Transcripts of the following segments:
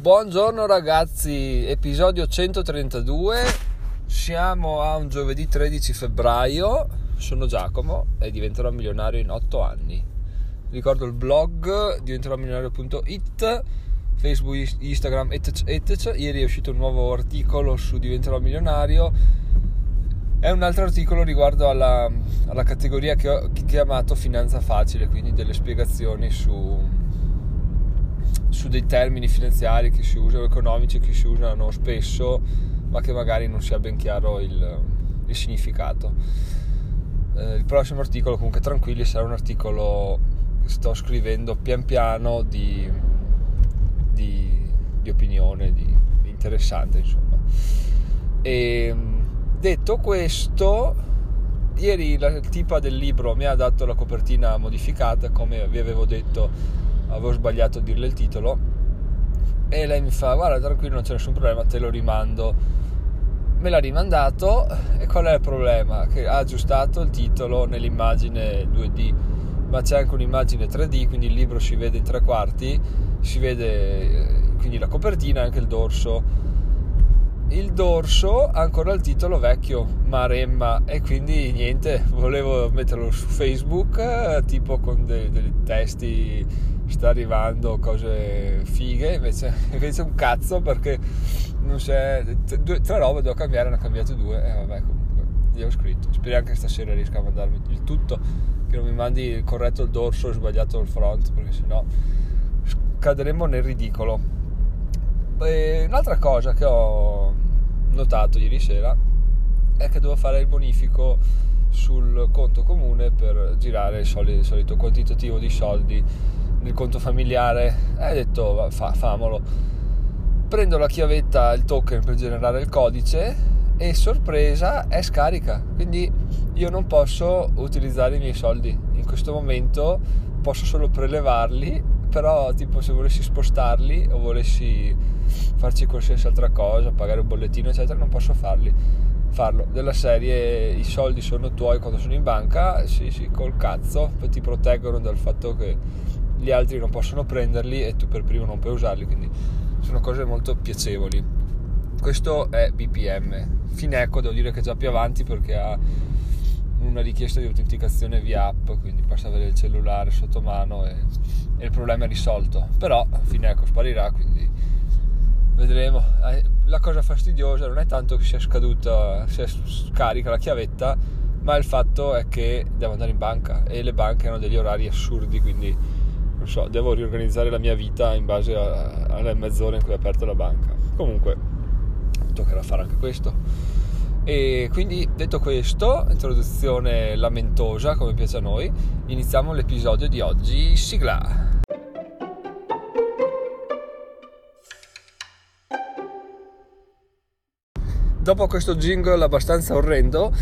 Buongiorno ragazzi, episodio 132. Siamo a un giovedì 13 febbraio. Sono Giacomo e diventerò milionario in 8 anni. Ricordo il blog diventeròmilionario.it, Facebook, Instagram, etc. Ieri è uscito un nuovo articolo su Diventerò milionario. È un altro articolo riguardo alla, alla categoria che ho chiamato finanza facile, quindi delle spiegazioni su su dei termini finanziari che si usano, economici che si usano spesso, ma che magari non sia ben chiaro il, il significato. Eh, il prossimo articolo, comunque tranquilli, sarà un articolo che sto scrivendo pian piano di, di, di opinione, di, di, interessante, insomma. E detto questo, ieri la tipa del libro mi ha dato la copertina modificata, come vi avevo detto avevo sbagliato a dirle il titolo e lei mi fa guarda tranquillo non c'è nessun problema te lo rimando me l'ha rimandato e qual è il problema? che ha aggiustato il titolo nell'immagine 2D ma c'è anche un'immagine 3D quindi il libro si vede in tre quarti si vede eh, quindi la copertina e anche il dorso il dorso ha ancora il titolo vecchio Maremma e quindi niente volevo metterlo su Facebook eh, tipo con dei, dei testi sta arrivando cose fighe invece, invece un cazzo perché non c'è due, tre robe devo cambiare ne ho cambiate due e vabbè comunque gli ho scritto. Speriamo che stasera riesca a mandarmi il tutto che non mi mandi corretto il dorso e sbagliato il front perché sennò cadremo nel ridicolo. E un'altra cosa che ho notato ieri sera è che devo fare il bonifico sul conto comune per girare il solito quantitativo di soldi nel conto familiare. E ho detto fa, famolo. Prendo la chiavetta il token per generare il codice e sorpresa è scarica. Quindi io non posso utilizzare i miei soldi. In questo momento posso solo prelevarli però tipo se volessi spostarli o volessi farci qualsiasi altra cosa pagare un bollettino eccetera non posso farli farlo. Della serie i soldi sono tuoi quando sono in banca sì sì col cazzo poi ti proteggono dal fatto che gli altri non possono prenderli e tu per primo non puoi usarli, quindi sono cose molto piacevoli. Questo è BPM. Fineco devo dire che è già più avanti perché ha una richiesta di autenticazione via app, quindi basta avere il cellulare sotto mano e, e il problema è risolto. Però Fineco sparirà, quindi vedremo. Eh, la cosa fastidiosa non è tanto che sia scaduta, sia scarica la chiavetta, ma il fatto è che devo andare in banca e le banche hanno degli orari assurdi, quindi non so, devo riorganizzare la mia vita in base a, alle mezz'ore in cui è aperta la banca. Comunque, toccherà fare anche questo. E quindi, detto questo, introduzione lamentosa come piace a noi, iniziamo l'episodio di oggi. Sigla! Dopo questo jingle abbastanza orrendo,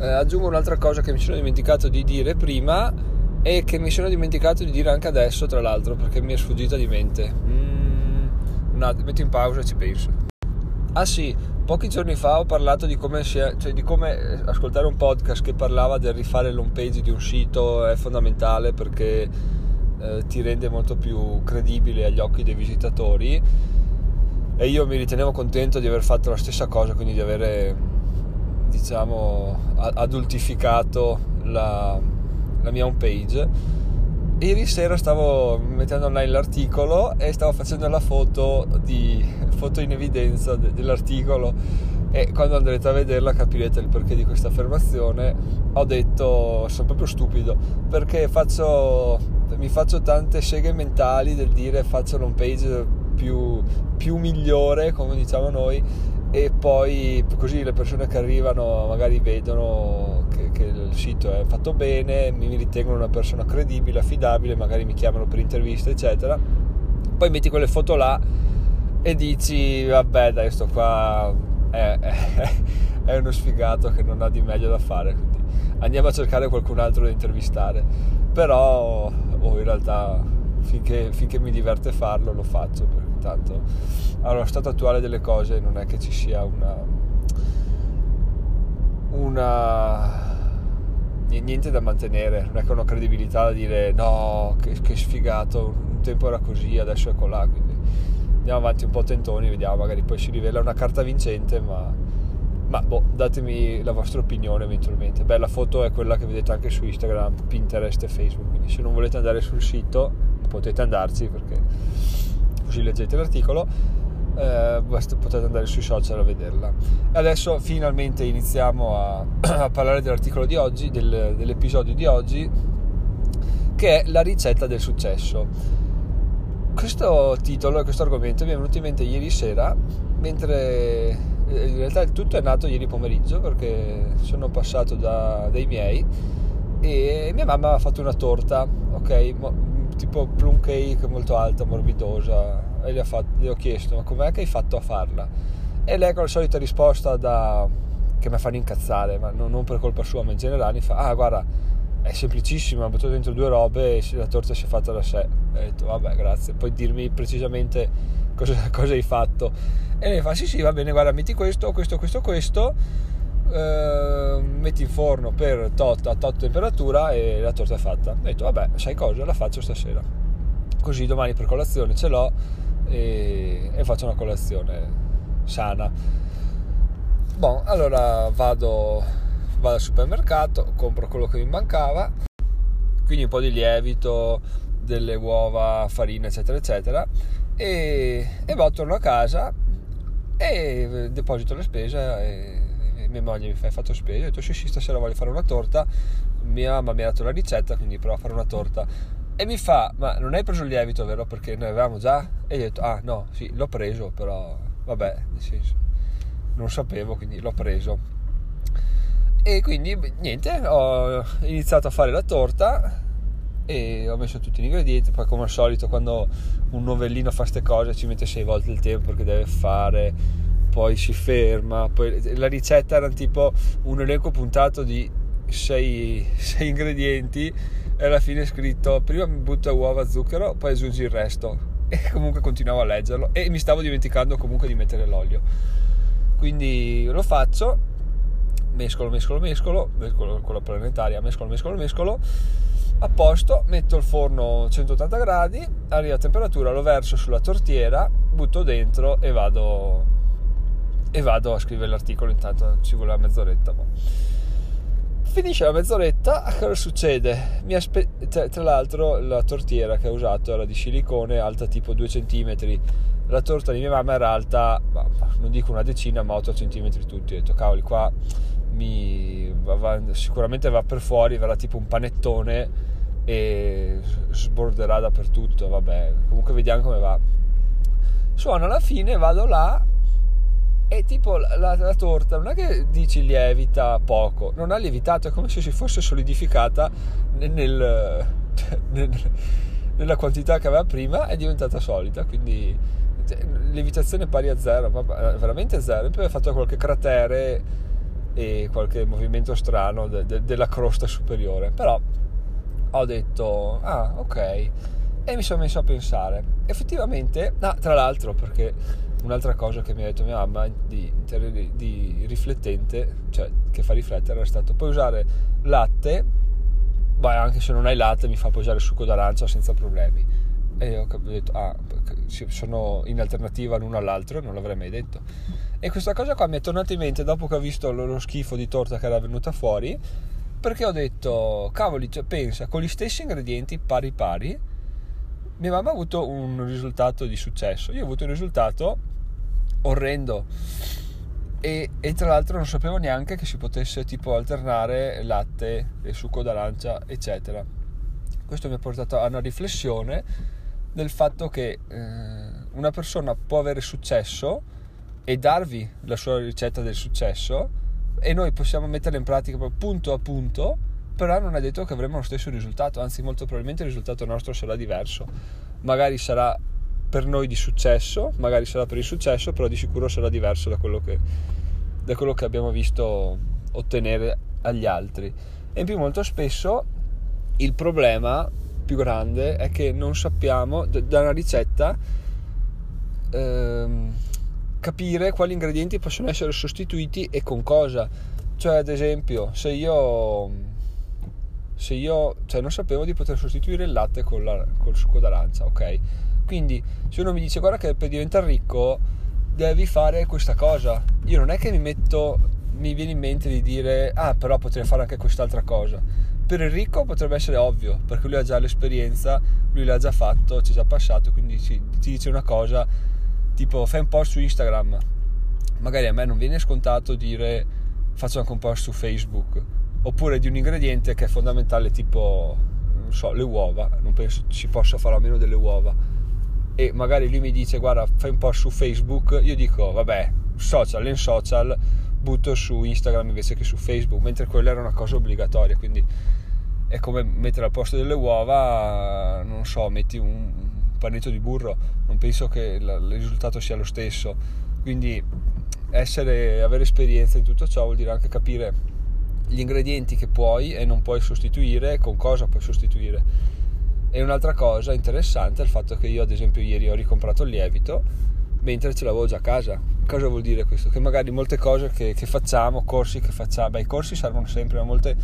eh, aggiungo un'altra cosa che mi sono dimenticato di dire prima e che mi sono dimenticato di dire anche adesso, tra l'altro, perché mi è sfuggita di mente. Mm, attimo, metto in pausa e ci penso. Ah sì, pochi giorni fa ho parlato di come, sia, cioè di come eh, ascoltare un podcast che parlava del rifare l'home page di un sito è fondamentale perché eh, ti rende molto più credibile agli occhi dei visitatori e io mi ritenevo contento di aver fatto la stessa cosa, quindi di avere diciamo adultificato la, la mia home page. Ieri sera stavo mettendo online l'articolo e stavo facendo la foto, di, foto in evidenza de, dell'articolo e quando andrete a vederla capirete il perché di questa affermazione. Ho detto, sono proprio stupido, perché faccio, mi faccio tante seghe mentali del dire faccio l'home page più, più migliore, come diciamo noi, e poi così le persone che arrivano magari vedono che, che, il sito è fatto bene, mi ritengono una persona credibile, affidabile, magari mi chiamano per interviste, eccetera. Poi metti quelle foto là e dici, vabbè, dai, sto qua è, è, è uno sfigato che non ha di meglio da fare, quindi andiamo a cercare qualcun altro da intervistare. Però, oh, in realtà, finché, finché mi diverte farlo, lo faccio tanto allo stato attuale delle cose non è che ci sia una una niente da mantenere. Non è che ho una credibilità da dire no che, che sfigato un tempo era così adesso è colà quindi andiamo avanti un po' tentoni, vediamo, magari poi si rivela una carta vincente, ma, ma boh, datemi la vostra opinione eventualmente. Beh, la foto è quella che vedete anche su Instagram, Pinterest e Facebook, quindi se non volete andare sul sito potete andarci perché così leggete l'articolo. Eh, potete andare sui social a vederla. Adesso finalmente iniziamo a, a parlare dell'articolo di oggi, del, dell'episodio di oggi, che è la ricetta del successo questo titolo e questo argomento mi è venuto in mente ieri sera, mentre in realtà tutto è nato ieri pomeriggio perché sono passato da, dai miei e mia mamma ha fatto una torta, ok, tipo plum cake molto alta, morbidosa e le, fatto, le ho chiesto ma com'è che hai fatto a farla? E lei con la solita risposta da, che mi fanno incazzare, ma non, non per colpa sua ma in generale, mi fa ah guarda è semplicissima, ho buttato dentro due robe e la torta si è fatta da sé. E ho detto, vabbè, grazie. Puoi dirmi precisamente cosa, cosa, hai fatto. E lei fa, sì, sì, va bene, guarda, metti questo, questo, questo, questo, eh, metti in forno per tot, a tot temperatura e la torta è fatta. Ho detto, vabbè, sai cosa, la faccio stasera. Così domani per colazione ce l'ho e, e faccio una colazione sana. Bon, allora vado vado al supermercato, compro quello che mi mancava, quindi un po' di lievito, delle uova, farina, eccetera, eccetera, e, e poi torno a casa e deposito la spesa e, e mia moglie mi fa hai fatto spesa, ho detto sì sì stasera voglio fare una torta, mia mamma mi ha dato la ricetta, quindi provo a fare una torta. E mi fa ma non hai preso il lievito vero? Perché noi avevamo già? E io ho detto ah no sì l'ho preso però vabbè nel senso non sapevo quindi l'ho preso e quindi niente, ho iniziato a fare la torta e ho messo tutti gli ingredienti. Poi, come al solito, quando un novellino fa queste cose, ci mette sei volte il tempo perché deve fare, poi si ferma. Poi la ricetta era tipo un elenco puntato di sei, ingredienti e alla fine è scritto prima butta uova, zucchero, poi aggiungi il resto. E comunque continuavo a leggerlo e mi stavo dimenticando comunque di mettere l'olio. Quindi lo faccio mescolo, mescolo, mescolo, mescolo con la planetaria, mescolo, mescolo, mescolo, a posto, metto il forno 180 gradi, arriva a temperatura, lo verso sulla tortiera, butto dentro e vado, e vado a scrivere l'articolo, intanto ci vuole una mezz'oretta. Boh. Finisce la mezz'oretta, cosa succede? Aspe- tra, tra l'altro la tortiera che ho usato era di silicone, alta tipo 2 cm, la torta di mia mamma era alta, non dico una decina, ma 8 cm tutti. Ho detto, cavoli, qua mi va, sicuramente va per fuori, verrà tipo un panettone e sborderà dappertutto, vabbè, comunque vediamo come va. Suona alla fine, vado là e tipo la, la, la, torta non è che dici lievita poco, non ha lievitato, è come se si fosse solidificata nel, nel, nella quantità che aveva prima, è diventata solida, quindi cioè, lievitazione pari a zero, ma veramente zero. E poi ho fatto qualche cratere e qualche movimento strano de- de- della crosta superiore. Però ho detto, ah ok, e mi sono messo a pensare. Effettivamente, ah, tra l'altro, perché un'altra cosa che mi ha detto mia mamma di, di riflettente, cioè che fa riflettere, è stato puoi usare latte, beh, anche se non hai latte mi fa puoi usare succo d'arancia senza problemi. E ho detto, ah, sono in alternativa l'uno all'altro, non l'avrei mai detto. E questa cosa qua mi è tornata in mente dopo che ho visto lo schifo di torta che era venuta fuori, perché ho detto, cavoli, cioè, pensa, con gli stessi ingredienti pari pari, mia mamma ha avuto un risultato di successo, io ho avuto un risultato orrendo. E, e, tra l'altro non sapevo neanche che si potesse tipo alternare latte e succo d'arancia eccetera questo mi ha portato a una riflessione del fatto che eh, una persona può avere successo e darvi la sua ricetta del successo e noi possiamo metterla in pratica punto a punto, però non è detto che avremo lo stesso risultato, anzi molto probabilmente il risultato nostro sarà diverso. Magari sarà per noi di successo, magari sarà per il successo, però di sicuro sarà diverso da quello che, da quello che abbiamo visto ottenere agli altri. E in più molto spesso il problema più grande è che non sappiamo da una ricetta ehm, capire quali ingredienti possono essere sostituiti e con cosa. Cioè, ad esempio, se io, se io cioè, non sapevo di poter sostituire il latte con la, col succo d'arancia, ok? Quindi se uno mi dice guarda che per diventare ricco devi fare questa cosa, io non è che mi metto, mi viene in mente di dire ah però potrei fare anche quest'altra cosa. Per il ricco potrebbe essere ovvio, perché lui ha già l'esperienza, lui l'ha già fatto, ci è già passato, quindi ci, ti dice una cosa tipo fai un post su Instagram. Magari a me non viene scontato dire faccio anche un post su Facebook, oppure di un ingrediente che è fondamentale tipo non so, le uova, non penso si possa fare a meno delle uova. E magari lui mi dice guarda fai un po' su Facebook, io dico vabbè social in social butto su Instagram invece che su Facebook, mentre quella era una cosa obbligatoria, quindi è come mettere al posto delle uova, non so, metti un, panetto di burro, non penso che il risultato sia lo stesso, quindi essere, avere esperienza in tutto ciò vuol dire anche capire gli ingredienti che puoi e non puoi sostituire, con cosa puoi sostituire. E un'altra cosa interessante è il fatto che io ad esempio ieri ho ricomprato il lievito mentre ce l'avevo già a casa. Cosa vuol dire questo? Che magari molte cose che, che facciamo, corsi che facciamo, beh i corsi servono sempre, ma molte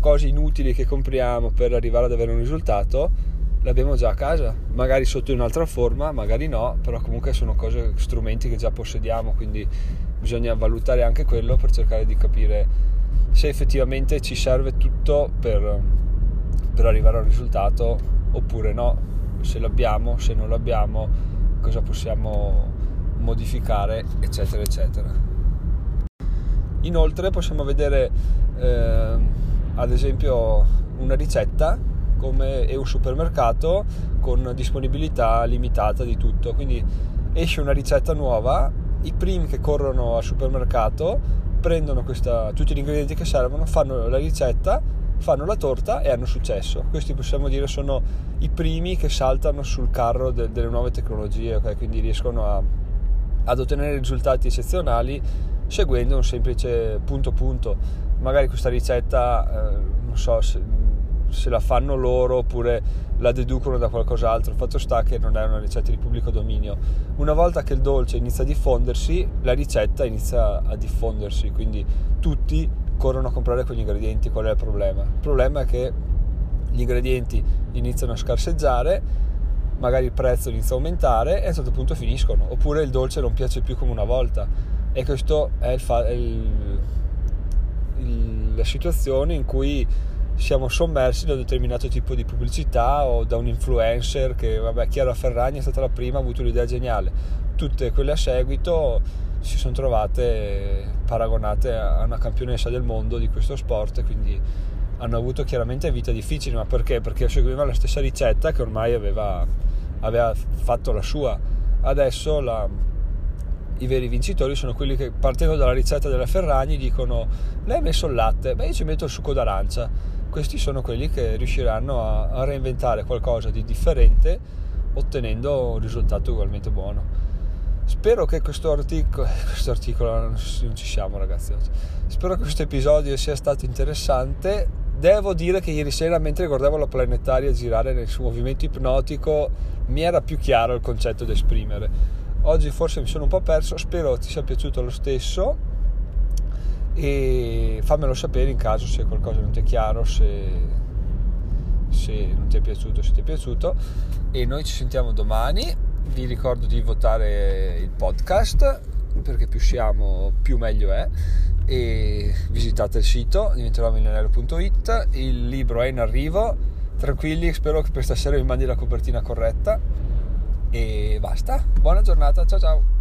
cose inutili che compriamo per arrivare ad avere un risultato l'abbiamo già a casa, magari sotto un'altra forma, magari no, però comunque sono cose, strumenti che già possediamo, quindi bisogna valutare anche quello per cercare di capire se effettivamente ci serve tutto per, per arrivare a un risultato oppure no, se l'abbiamo, se non l'abbiamo, cosa possiamo modificare, eccetera, eccetera. Inoltre possiamo vedere eh, ad esempio una ricetta come è un supermercato con disponibilità limitata di tutto, quindi esce una ricetta nuova, i primi che corrono al supermercato prendono questa, tutti gli ingredienti che servono, fanno la ricetta, fanno la torta e hanno successo. Questi possiamo dire sono i primi che saltano sul carro de, delle nuove tecnologie, okay? quindi riescono a, ad ottenere risultati eccezionali seguendo un semplice punto punto. Magari questa ricetta, eh, non so, se, se la fanno loro oppure la deducono da qualcos'altro. Il fatto sta che non è una ricetta di pubblico dominio. Una volta che il dolce inizia a diffondersi, la ricetta inizia a diffondersi, quindi tutti corrono a comprare quegli ingredienti. Qual è il problema? Il problema è che gli ingredienti iniziano a scarseggiare, magari il prezzo inizia a aumentare e a un certo punto finiscono, oppure il dolce non piace più come una volta. E questa è, il fa- il, il, la situazione in cui siamo sommersi da un determinato tipo di pubblicità o da un influencer che, vabbè, Chiara Ferragni è stata la prima, ha avuto l'idea geniale. Tutte quelle a seguito si sono trovate paragonate a una campionessa del mondo di questo sport, quindi hanno avuto chiaramente vita difficile, ma perché? Perché seguivano la stessa ricetta che ormai aveva, aveva fatto la sua. Adesso la, i veri vincitori sono quelli che partendo dalla ricetta della Ferragni dicono lei ha messo il latte, beh io ci metto il succo d'arancia questi sono quelli che riusciranno a, a reinventare qualcosa di differente ottenendo un risultato ugualmente buono. Spero che questo articolo, questo articolo non ci siamo ragazzi oggi, spero che questo episodio sia stato interessante. Devo dire che ieri sera mentre guardavo la planetaria girare nel suo movimento ipnotico mi era più chiaro il concetto da esprimere. Oggi forse mi sono un po' perso, spero ti sia piaciuto lo stesso e fammelo sapere in caso se qualcosa non ti è chiaro, se, se non ti è piaciuto, se ti è piaciuto. E noi ci sentiamo domani, vi ricordo di votare il podcast perché più siamo più meglio è. E visitate il sito diventeròmilionario.it il libro è in arrivo. Tranquilli spero che per stasera vi mandi la copertina corretta. E basta. Buona giornata. Ciao ciao